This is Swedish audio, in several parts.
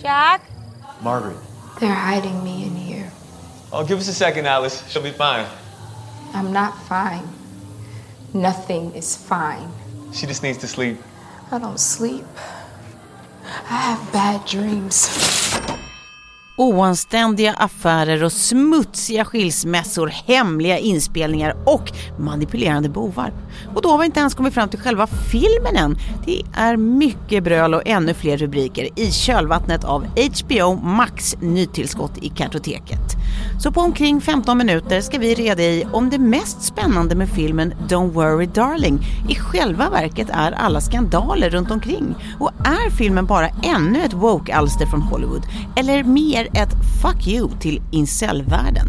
Jack? Margaret. They're hiding me in here. Oh, give us a second, Alice. She'll be fine. I'm not fine. Nothing is fine. She just needs to sleep. I don't sleep. I have bad dreams. Oanständiga affärer och smutsiga skilsmässor, hemliga inspelningar och manipulerande bovar. Och då har vi inte ens kommit fram till själva filmen än. Det är mycket bröl och ännu fler rubriker i kölvattnet av HBO Max nytillskott i kartoteket. Så på omkring 15 minuter ska vi reda i om det mest spännande med filmen Don't Worry Darling i själva verket är alla skandaler runt omkring. Och är filmen bara ännu ett woke-alster från Hollywood? Eller mer ett fuck you till incelvärlden?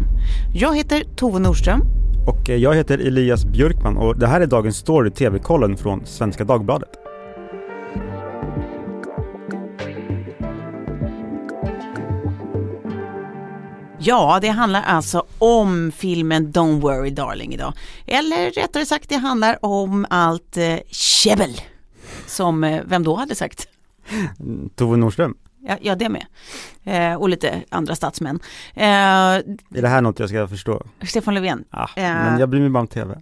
Jag heter Tove Nordström. Och eh, jag heter Elias Björkman och det här är dagens story TV-kollen från Svenska Dagbladet. Ja, det handlar alltså om filmen Don't Worry Darling idag. Eller rättare sagt, det handlar om allt eh, käbbel. Som, eh, vem då hade sagt? Tove Nordström, Ja, ja det med. Eh, och lite andra statsmän. Eh, är det här något jag ska förstå? Stefan Löfven. Ja, Eh. men jag bryr mig bara om TV.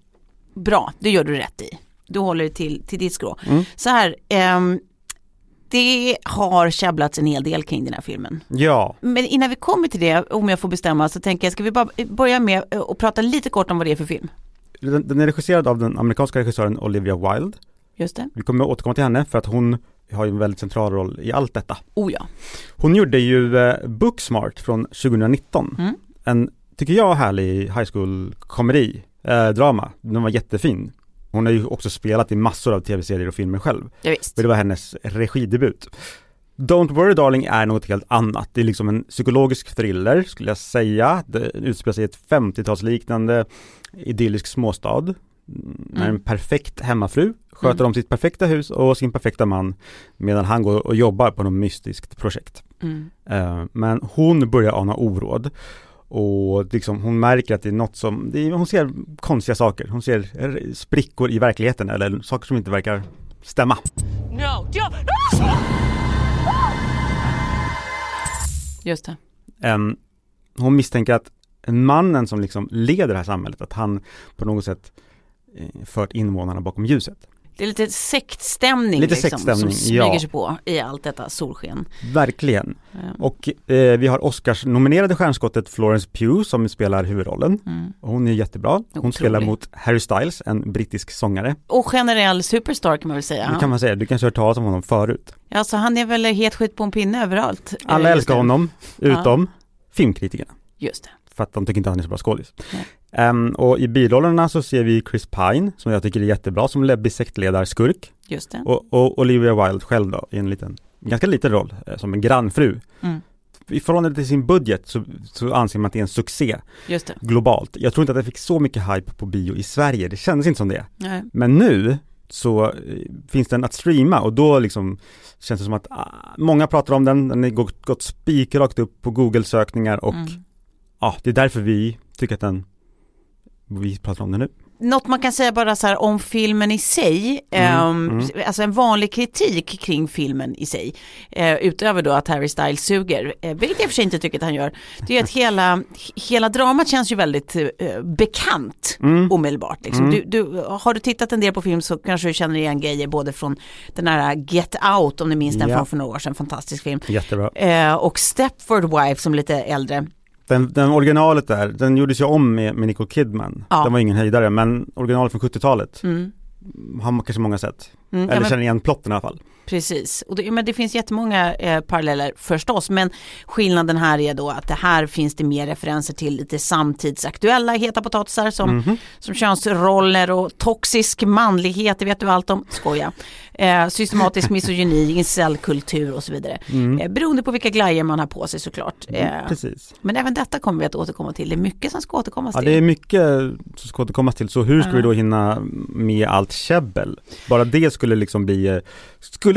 Bra, det gör du rätt i. Du håller dig till, till ditt skrå. Mm. Så här, ehm, det har käbblats en hel del kring den här filmen. Ja, Men innan vi kommer till det, om jag får bestämma, så tänker jag, ska vi bara börja med eh, att prata lite kort om vad det är för film? den, den är regisserad av den amerikanska regissören Olivia Wilde. Just det. Vi kommer återkomma till henne för att hon har ju en väldigt central roll i allt detta. Oh ja. Hon gjorde ju eh, Booksmart från 2019. Mm. En, tycker jag, härlig high school komedi, eh, drama. Den var jättefin. Hon har ju också spelat i massor av tv-serier och filmer själv. Ja, visst. Och det var hennes regidebut. Don't worry darling är något helt annat. Det är liksom en psykologisk thriller skulle jag säga. Det utspelar sig i ett 50-talsliknande idyllisk småstad. Mm. När en perfekt hemmafru sköter Mm. om sitt perfekta hus och sin perfekta man medan han går och jobbar på något mystiskt projekt. Mm. Eh, Men hon börjar ana oråd och liksom hon märker att det är något som, det är, hon ser konstiga saker. Hon ser sprickor i verkligheten eller saker som inte verkar stämma. No. Just det. Em, hon misstänker att mannen som liksom leder det här samhället, att han på något sätt eh, fört invånarna bakom ljuset. Det är lite sektstämning, Lite liksom, sektstämning, som smyger ja. sig på i allt detta solsken. Verkligen. Ja. Och eh, vi har Oscars nominerade stjärnskottet Florence Pugh som spelar huvudrollen. Mm. Hon är jättebra. Hon Otrolig. spelar mot Harry Styles, en brittisk sångare. Och generell superstar kan man väl säga. Det kan man säga, du kanske har hört talas om honom förut. Alltså han är väl het skit på en pinne överallt. Alla Eh, älskar honom, utom filmkritikerna. Just det. För att de tycker inte han är så bra skådis. Ehm, och i birollerna så ser vi Chris Pine, som jag tycker är jättebra, som läbbig sektledarskurk. Just det. Och, och Olivia Wilde själv då, i en liten, ganska liten roll, eh, som en grannfru. Mm. I förhållande till sin budget så, så anser man att det är en succé globalt. Jag tror inte att det fick så mycket hype på bio i Sverige, det kändes inte som det. Nej. Men nu så eh, finns den att streama och då liksom känns det som att ah, många pratar om den, den har gått, gått spikrakt upp på Google-sökningar och Mm. Ja, det är därför vi tycker att den, vi pratar om den nu. Något man kan säga bara så här om filmen i sig, ehm, mm. alltså en vanlig kritik kring filmen i sig, eh, utöver då att Harry Styles suger, eh, vilket jag för sig inte tycker att han gör, det är att hela, hela dramat känns ju väldigt eh, bekant Mm. omedelbart. Liksom. Mm. Du, du, har du tittat en del på film så kanske du känner igen grejer både från den här Get Out, om du minns den Ja. från för några år sedan, fantastisk film, Jättebra. eh, och Stepford Wife som lite äldre. Den, den originalet där, den gjordes ju om med, med Nicole Kidman. Ja. Den var ingen höjdare, men originalet från 70-talet Mm. har kanske många sett. Mm, ja, Eller men- känner igen plotten i alla fall. Precis, och det, men det finns jättemånga eh, paralleller förstås, men skillnaden här är då att det här finns det mer referenser till lite samtidsaktuella heta potatisar som, Mhm. som könsroller och toxisk manlighet, det vet du allt om, skoja. Eh, systematisk misogyni, incelkultur och så vidare. Mm. Eh, beroende på vilka glajjor man har på sig såklart. Eh, Precis. men även detta kommer vi att återkomma till, det är mycket som ska återkommas Ja, till. det är mycket som ska återkommas till, så hur ska Ja. vi då hinna med allt käbbel? Bara det skulle liksom bli, eh,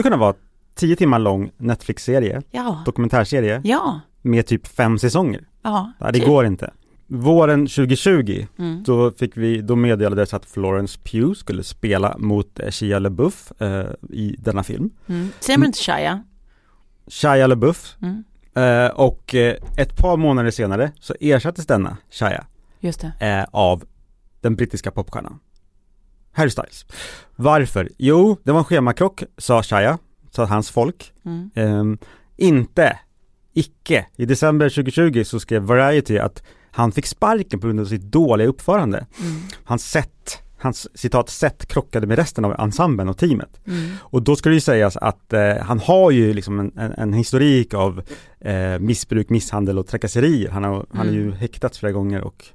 skulle kunna vara 10 timmar lång Netflix-serie, Ja, dokumentärserie, ja, med typ fem säsonger. ja. Ja, det typ. går inte. Våren 2020, Mm. då fick vi, då meddelades att Florence Pugh skulle spela mot eh, Shia LaBeouf eh, i denna film. Mm. Säger man inte Shia? Shia LaBeouf Mm. eh, och eh, ett par månader senare så ersattes denna Shia Just det. eh, av den brittiska popstjärnan Harry Styles. Varför? Jo, det var en schemakrock, sa Shia, sa hans folk. Mm. Ehm, inte, icke. I december 2020 så skrev Variety att han fick sparken på grund av sitt dåliga uppförande. Mm. Hans sätt, hans citat sätt krockade med resten av ensemblen och teamet. Mm. Och då ska det ju sägas att eh, han har ju liksom en, en, en historik av eh, missbruk, misshandel och trakasserier. Han har, han har ju Mm. häktats flera gånger och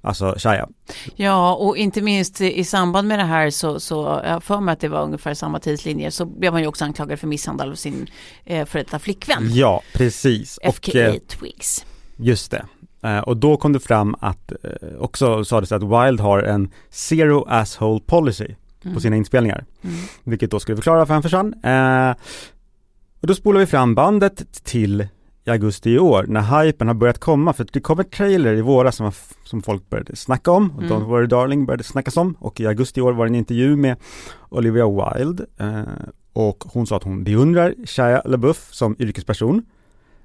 Alltså Shia. Ja, och inte minst i samband med det här så, så jag för mig att det var ungefär samma tidslinje så blev han ju också anklagad för misshandel av sin eh, före detta flickvän. Ja, precis. Och FKA eh, Twigs. just det. Eh, och då kom det fram att eh, också sades att Wild har en zero asshole policy på sina inspelningar. Mm. Vilket då skulle förklara varför han försvann. Och då spolar vi fram bandet till i augusti i år när hypen har börjat komma för det kom en trailer i våras som, som folk började snacka om och Mm. Don't Worry Darling började snackas om och i augusti i år var det en intervju med Olivia Wilde eh, och hon sa att hon beundrar Shia LaBeouf som yrkesperson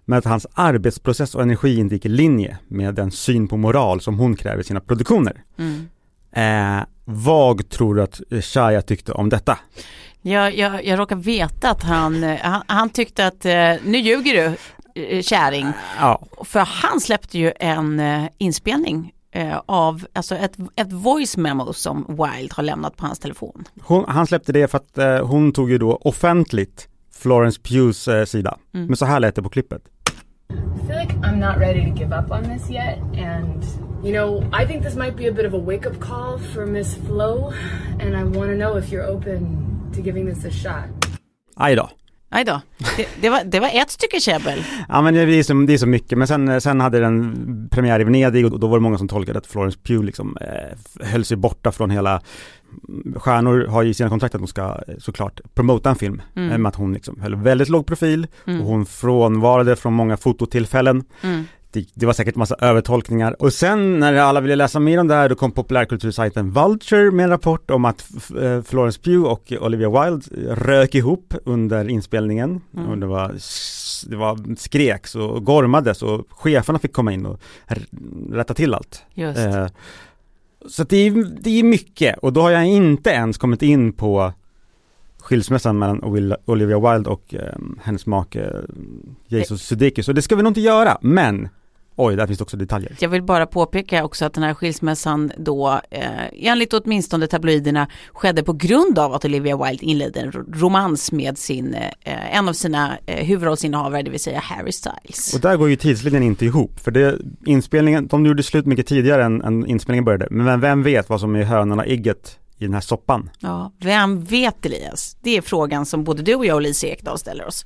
men att hans arbetsprocess och energi inte gick i linje med den syn på moral som hon kräver i sina produktioner. Mm. Eh, vad tror du att Shia tyckte om detta? Jag, jag, jag råkar veta att han, eh, han, han tyckte att, eh, nu ljuger du eh, kärring, Ja, för han släppte ju en eh, inspelning eh, av, alltså ett, ett voice memo som Wild har lämnat på hans telefon. hon, han släppte det för att eh, hon tog ju då offentligt Florence Pughs eh, sida. Mm. Men så här lät det på klippet. I feel like I'm not ready to give up on this yet, and you know, I think this might be a bit of a wake up call for Miss Flo, and I want to know if you're open to giving this a shot. Aj då. Nej då, det, det, var, det var ett stycke käbbel. Ja men det är så, det är så mycket, men sen, sen hade den premiär i Venedig och då var det många som tolkade att Florence Pugh liksom eh, höll sig borta från hela Stjärnor har ju i sina kontrakt att de ska eh, såklart promota en film, Mm. mm. med att hon liksom höll väldigt låg profil Mm. och hon frånvarade från många fototillfällen. Mm. Det, det var säkert massa övertolkningar. Och sen när alla ville läsa mer om det här, då kom populärkultursajten Vulture med en rapport om att eh, Florence Pugh och Olivia Wilde rök ihop under inspelningen. Mm. Och det var, det var skreks och gormades och cheferna fick komma in och rätta till allt. Just. Eh, så det, är, det är mycket och då har jag inte ens kommit in på skilsmässan mellan Olivia Wilde och eh, hennes make eh, Jesus Sudeikis. Så det ska vi nog inte göra, men oj, där finns det också detaljer. Jag vill bara påpeka också att den här skilsmässan då, eh, enligt åtminstone tabloiderna, skedde på grund av att Olivia Wilde inledde en ro- romans med sin, eh, en av sina eh, huvudrollsinnehavare, det vill säga Harry Styles. Och där går ju tidslinjen inte ihop, för det, inspelningen, de gjorde slut mycket tidigare än, än inspelningen började. Men vem, vem vet vad som är hönan och ägget i den här soppan? Ja, vem vet Elias? Det är frågan som både du och jag och Lisa Ekdahl ställer oss.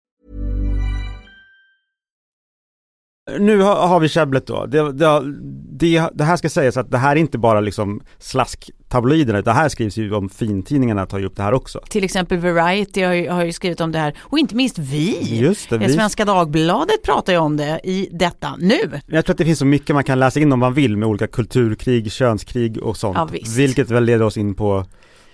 Nu har, har vi käbblet då. Det, det, det, det här ska sägas att det här är inte bara liksom slasktabloiderna, det här skrivs ju om fintidningarna tar ju upp det här också. Till exempel Variety har ju, har ju skrivit om det här och inte minst vi. Just det, vi, Svenska Dagbladet pratar ju om det i detta nu. jag tror att det finns så mycket man kan läsa in om man vill med olika kulturkrig, könskrig och sånt. Ja, visst. vilket väl leder oss in på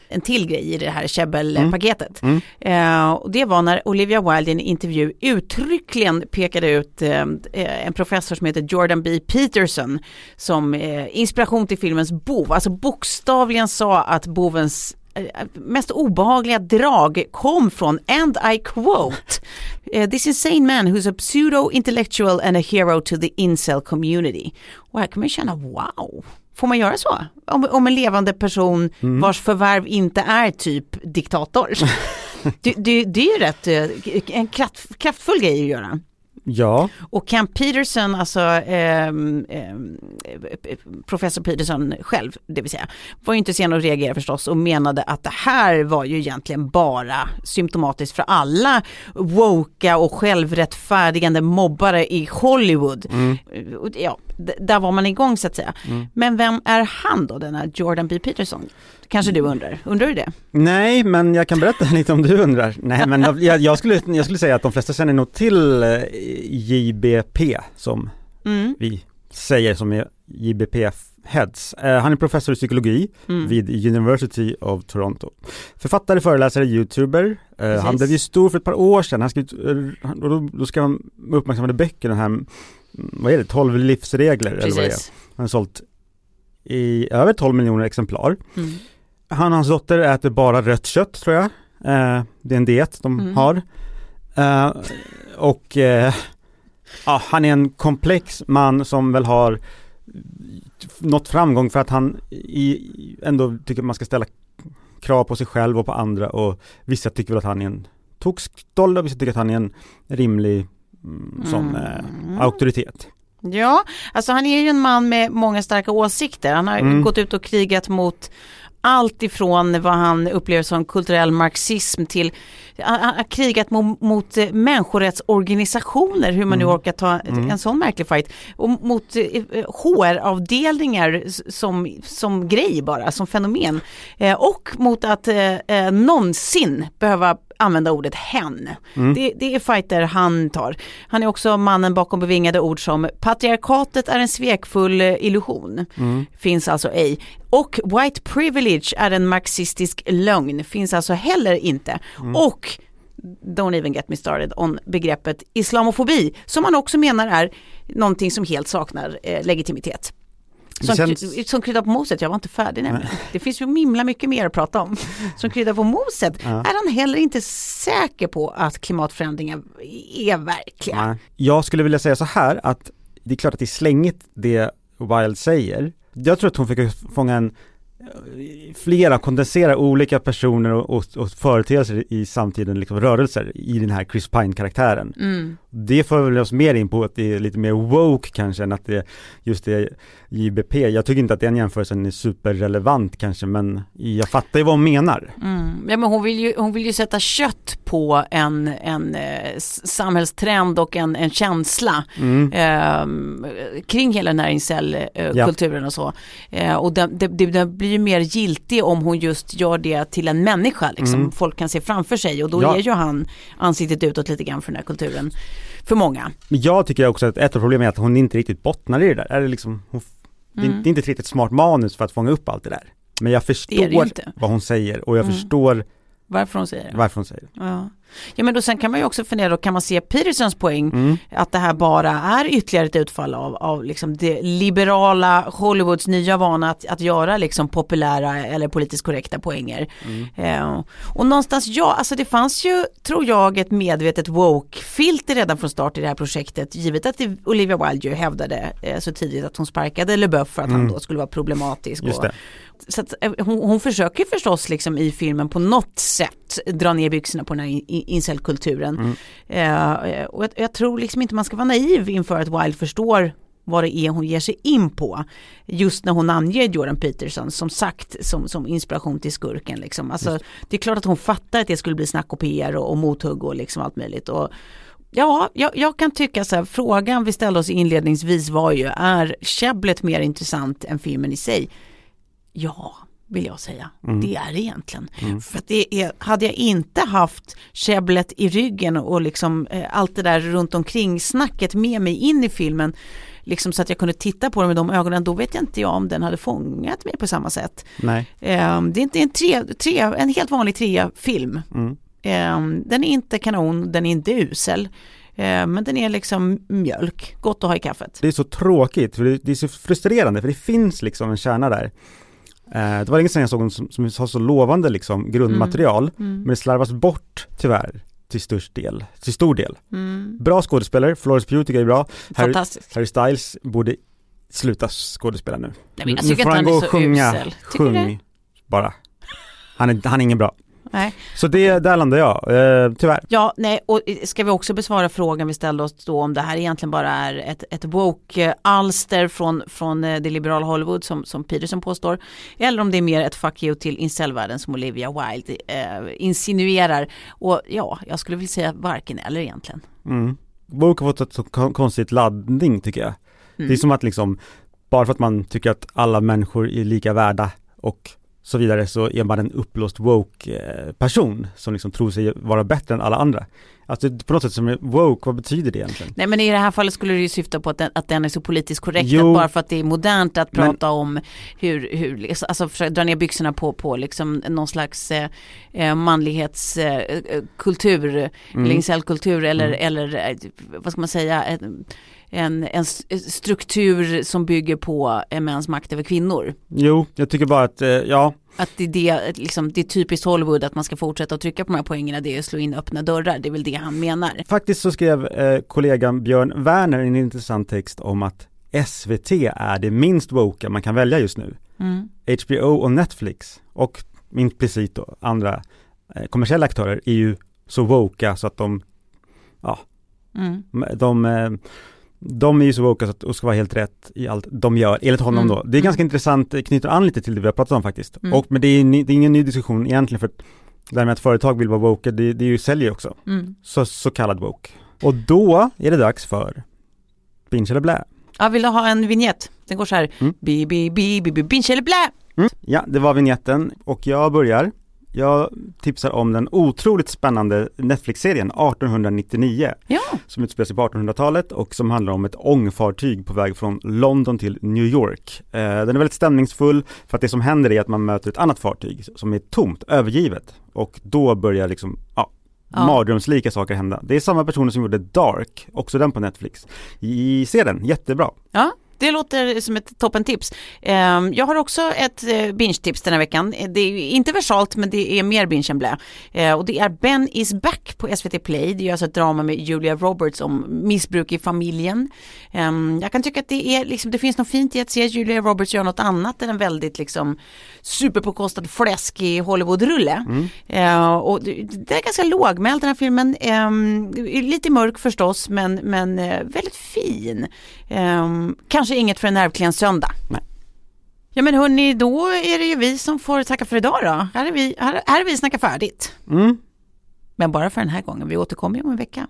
en till grej i det här käbbelpaketet. Mm. Eh, och det var när Olivia Wilde i en intervju uttryckligen pekade ut eh, eh, en professor som heter Jordan B. Peterson som eh, inspiration till filmens bov. Alltså bokstavligen sa att bovens eh, mest obehagliga drag kom från, and I quote, eh, this insane man who's a pseudo-intellectual and a hero to the incel community. Och här kan man känna, wow, får man göra så? Om, om en levande person vars förvärv inte är typ diktator. det, det, det är ju rätt, eh, en kraft, kraftfull grej att göra. Ja, Och Camp Peterson, alltså ehm, ehm, professor Peterson själv, det vill säga, var ju inte sen att reagera förstås och menade att det här var ju egentligen bara symptomatiskt för alla woka och självrättfärdigande mobbare i Hollywood. Och Ja, där var man igång så att säga. Men vem är han då, denna Jordan B. Peterson? Kanske du undrar, undrar du det? nej men jag kan berätta lite om du undrar. Nej men jag, jag, skulle, jag skulle säga att de flesta känner nog till eh, JBP som Mm. vi säger som är JBP Heads. Eh, han är professor i psykologi Mm. vid University of Toronto. Författare, föreläsare, youtuber. Eh, han blev ju stor för ett par år sedan. Han skrev, då, då skrev han uppmärksammade böcker, den här, mm, vad är det, 12 livsregler eller vad det är. Precis. Han har sålt i över 12 miljoner exemplar. Mm. Han och hans dotter äter bara rött kött tror jag. Eh, det är en diet de Mm. har. Eh, och eh, ja, han är en komplex man som väl har nått framgång för att han i, ändå tycker man ska ställa krav på sig själv och på andra och vissa tycker väl att han är en tokstolle och vissa tycker att han är en rimlig som eh, auktoritet. Ja, alltså han är ju en man med många starka åsikter. Han har Mm. gått ut och krigat mot allt ifrån vad han upplever som kulturell marxism till han har krigat mot, mot eh, människorättsorganisationer, hur man nu orkar ta en sån märklig fight. Och mot eh, HR-avdelningar s- som, som grej bara, som fenomen. Eh, och mot att eh, eh, någonsin behöva använda ordet hen. Det, det är fighter han tar. Han är också mannen bakom bevingade ord som patriarkatet är en svekfull eh, illusion. Finns alltså ej. Och white privilege är en marxistisk lögn. Finns alltså heller inte. Och Don't even get me started on begreppet islamofobi som man också menar är någonting som helt saknar eh, legitimitet. Som, känns- som krydda på moset, jag var inte färdig nämligen. Det finns ju himla mycket mer att prata om. Som krydda på moset är han heller inte säker på att klimatförändringar är verkliga. Nej. Jag skulle vilja säga så här att det är klart att det är slängigt det Wild säger. Jag tror att hon fick fånga en flera, kondensera olika personer och, och, och företeelser i samtiden, liksom rörelser i den här Chris Pine-karaktären. Mm. Det för väl oss mer in på att det är lite mer woke kanske än att det just det är JBP. Jag tycker inte att den jämförelsen är superrelevant kanske men jag fattar ju vad hon menar. Mm. Ja, men hon, vill ju, hon vill ju sätta kött på en, en eh, samhällstrend och en, en känsla eh, kring hela näringscellkulturen och så. Eh, och den, det, det, den blir ju mer giltig om hon just gör det till en människa. Liksom. Folk kan se framför sig och då Ja. ger ju han ansiktet utåt lite grann för den här kulturen. För många. Men jag tycker också att ett av problemen är att hon inte riktigt bottnar i det där. Är det, liksom, hon, är, det är inte ett riktigt smart manus för att fånga upp allt det där. Men jag förstår vad hon säger och jag förstår Varför hon säger det. varför hon säger det. Ja. ja men då sen kan man ju också fundera, då kan man se Petersons poäng Mm. att det här bara är ytterligare ett utfall av, av liksom det liberala Hollywoods nya vana att, att göra liksom populära eller politiskt korrekta poänger. Eh, och någonstans, ja, alltså det fanns ju, tror jag, ett medvetet woke-filter redan från start i det här projektet, givet att det, Olivia Wilde ju hävdade eh, så tidigt att hon sparkade LeBeouf för att han då skulle vara problematisk. Just och, det. Så att, eh, hon, hon försöker förstås liksom i filmen på något sätt dra ner byxorna på den här in- in- incelkulturen. Eh, eh, och jag, jag tror liksom inte man ska vara naiv inför att Wilde förstår vad det är hon ger sig in på. Just när hon anger Jordan Peterson som sagt som, som inspiration till skurken. Liksom. Alltså, det är klart att hon fattar att det skulle bli snack och PR och, och mothugg och liksom allt möjligt. Och, Ja, jag, jag kan tycka så här, frågan vi ställde oss inledningsvis var ju, är käbblet mer intressant än filmen i sig? Ja, vill jag säga. Det är det egentligen. För att det är, hade jag inte haft käbblet i ryggen och liksom eh, allt det där runt omkring snacket med mig in i filmen, liksom så att jag kunde titta på den med de ögonen, då vet jag inte jag om den hade fångat mig på samma sätt. Nej. Eh, det är inte en, tre, tre, en helt vanlig trea-film. Eh, den är inte kanon, den är inte usel. Eh, men den är liksom mjölk, gott att ha i kaffet. Det är så tråkigt, för det, det är så frustrerande för det finns liksom en kärna där. Eh, det var länge sedan jag såg en som, som har så lovande liksom grundmaterial, men det slarvas bort tyvärr till störst del, till stor del. Bra skådespelare, Florence Pugh tycker jag är bra. Harry. Harry Styles borde sluta skådespela nu. men jag nu tycker får inte han gå och sjunga, usel. Sjung bara. Han är, han är ingen bra. Nej. Så det, där landar jag, eh, tyvärr. Ja, nej, och ska vi också besvara frågan vi ställde oss då om det här egentligen bara är ett, ett woke-alster från, från eh, det liberala Hollywood som, som Peterson påstår. Eller om det är mer ett fuck you till incelvärlden som Olivia Wilde eh, insinuerar. Och ja, jag skulle vilja säga varken eller egentligen. Mm. Woke har fått ett så kon- konstigt laddning tycker jag. Mm. Det är som att liksom, bara för att man tycker att alla människor är lika värda och så vidare så är man en uppblåst woke eh, person som liksom tror sig vara bättre än alla andra. Alltså på något sätt som är woke, vad betyder det egentligen? Nej men i det här fallet skulle det ju syfta på att den, att den är så politiskt korrekt Jo. bara för att det är modernt att Men- prata om hur, hur alltså försöka dra ner byxorna på, på liksom någon slags eh, eh, manlighetskultur, eh, kultur, Mm. eller incel-kultur eller, eller eh, vad ska man säga, en, en, s- struktur som bygger på eh, mäns makt över kvinnor. Jo, jag tycker bara att, eh, ja, Att det är, det, liksom, det är typiskt Hollywood att man ska fortsätta att trycka på de här poängerna, det är att slå in öppna dörrar, det är väl det han menar. faktiskt så skrev eh, kollegan Björn Werner en intressant text om att SVT är det minst woke man kan välja just nu. Mm. HBO och Netflix och implicit då andra eh, kommersiella aktörer är ju så woka så att de, Mm. de, eh, de är ju så att och ska vara helt rätt i allt de gör, enligt honom Mm. då. Det är ganska intressant, det knyter an lite till det vi har pratat om faktiskt. Mm. Och, men det är, det är ingen ny diskussion egentligen för det här med att företag vill vara woke, det, det är ju säljer också. Mm. Så, så kallad woke. Och då är det dags för Binge eller blä. Ja, vill du ha en vignett? Den går så här, Mm. bi, bi, bi, bi, bi, binge eller blä? Mm. Ja, det var vignetten och jag börjar. Jag tipsar om den otroligt spännande Netflix-serien 1899 Ja, som utspelar sig på 1800-talet och som handlar om ett ångfartyg på väg från London till New York. Eh, den är väldigt stämningsfull för att det som händer är att man möter ett annat fartyg som är tomt, övergivet och då börjar liksom, ja, Ja. mardrömslika saker hända. Det är samma personer som gjorde Dark, också den på Netflix. I, se den, jättebra. ja. Det låter som ett toppentips. Ehm, Jag har också ett eh, binge-tips den här veckan. Det är inte versalt men det är mer binge än blä. Eh, Och det är Ben is back på SVT Play. Det är alltså ett drama med Julia Roberts om missbruk i familjen. Ehm, Jag kan tycka att det, är, liksom, det finns något fint i att se Julia Roberts göra något annat än en väldigt liksom, superpåkostad fläskig Hollywood-rulle. Eh, och det, är ganska lågmäld den här filmen. Ehm, lite mörk förstås men, men väldigt fin. Ehm, kanske inget för en nervklen söndag. Nej. Ja men hörni, då är det ju vi som får tacka för idag då. Här är vi, här, här är vi snacka färdigt. Mm. Men bara för den här gången, vi återkommer ju om en vecka.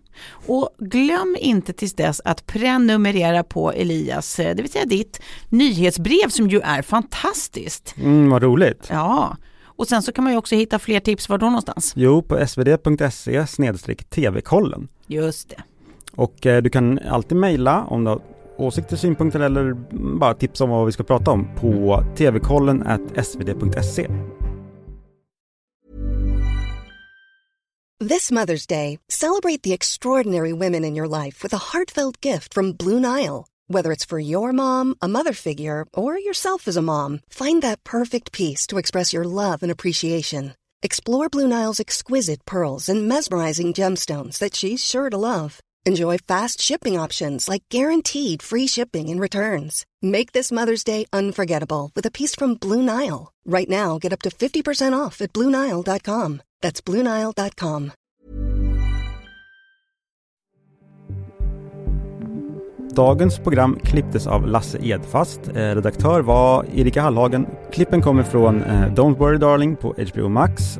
Och glöm inte tills dess att prenumerera på Elias, eh, det vill säga ditt, nyhetsbrev som ju är fantastiskt. Mm, vad roligt. Ja, och sen så kan man ju också hitta fler tips, var då någonstans? Jo, på svd.se snedstreck tv-kollen. Just det. Och eh, du kan alltid mejla om du har åsikter, synpunkter eller bara tips om vad vi ska prata om på tvkollen svd.se. This Mother's Day, celebrate the extraordinary women in your life with a heartfelt gift from Blue Nile. Whether it's for your mom, a mother figure, or yourself as a mom, find that perfect piece to express your love and appreciation. Explore Blue Nile's exquisite pearls and mesmerizing gemstones that she's sure to love. Enjoy fast shipping options like guaranteed free shipping and returns. Make this Mother's Day unforgettable with a piece from Blue Nile. Right now, get up to 50% off at BlueNile.com. That's BlueNile.com. Dagens program klipptes av Lasse Edfast. Eh, redaktör var Erika Hallhagen. Klippen kommer från eh, Don't Worry Darling på HBO Max.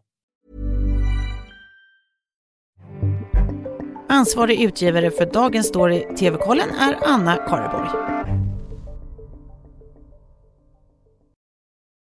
Ansvarig utgivare för dagens story TV-kollen är Anna Kareborg.